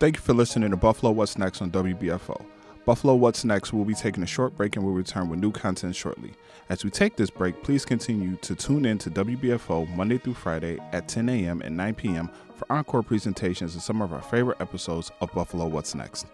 Thank you for listening to Buffalo What's Next on WBFO. Buffalo What's Next will be taking a short break and will return with new content shortly. As we take this break, please continue to tune in to WBFO Monday through Friday at 10 a.m. and 9 p.m. for encore presentations of some of our favorite episodes of Buffalo What's Next.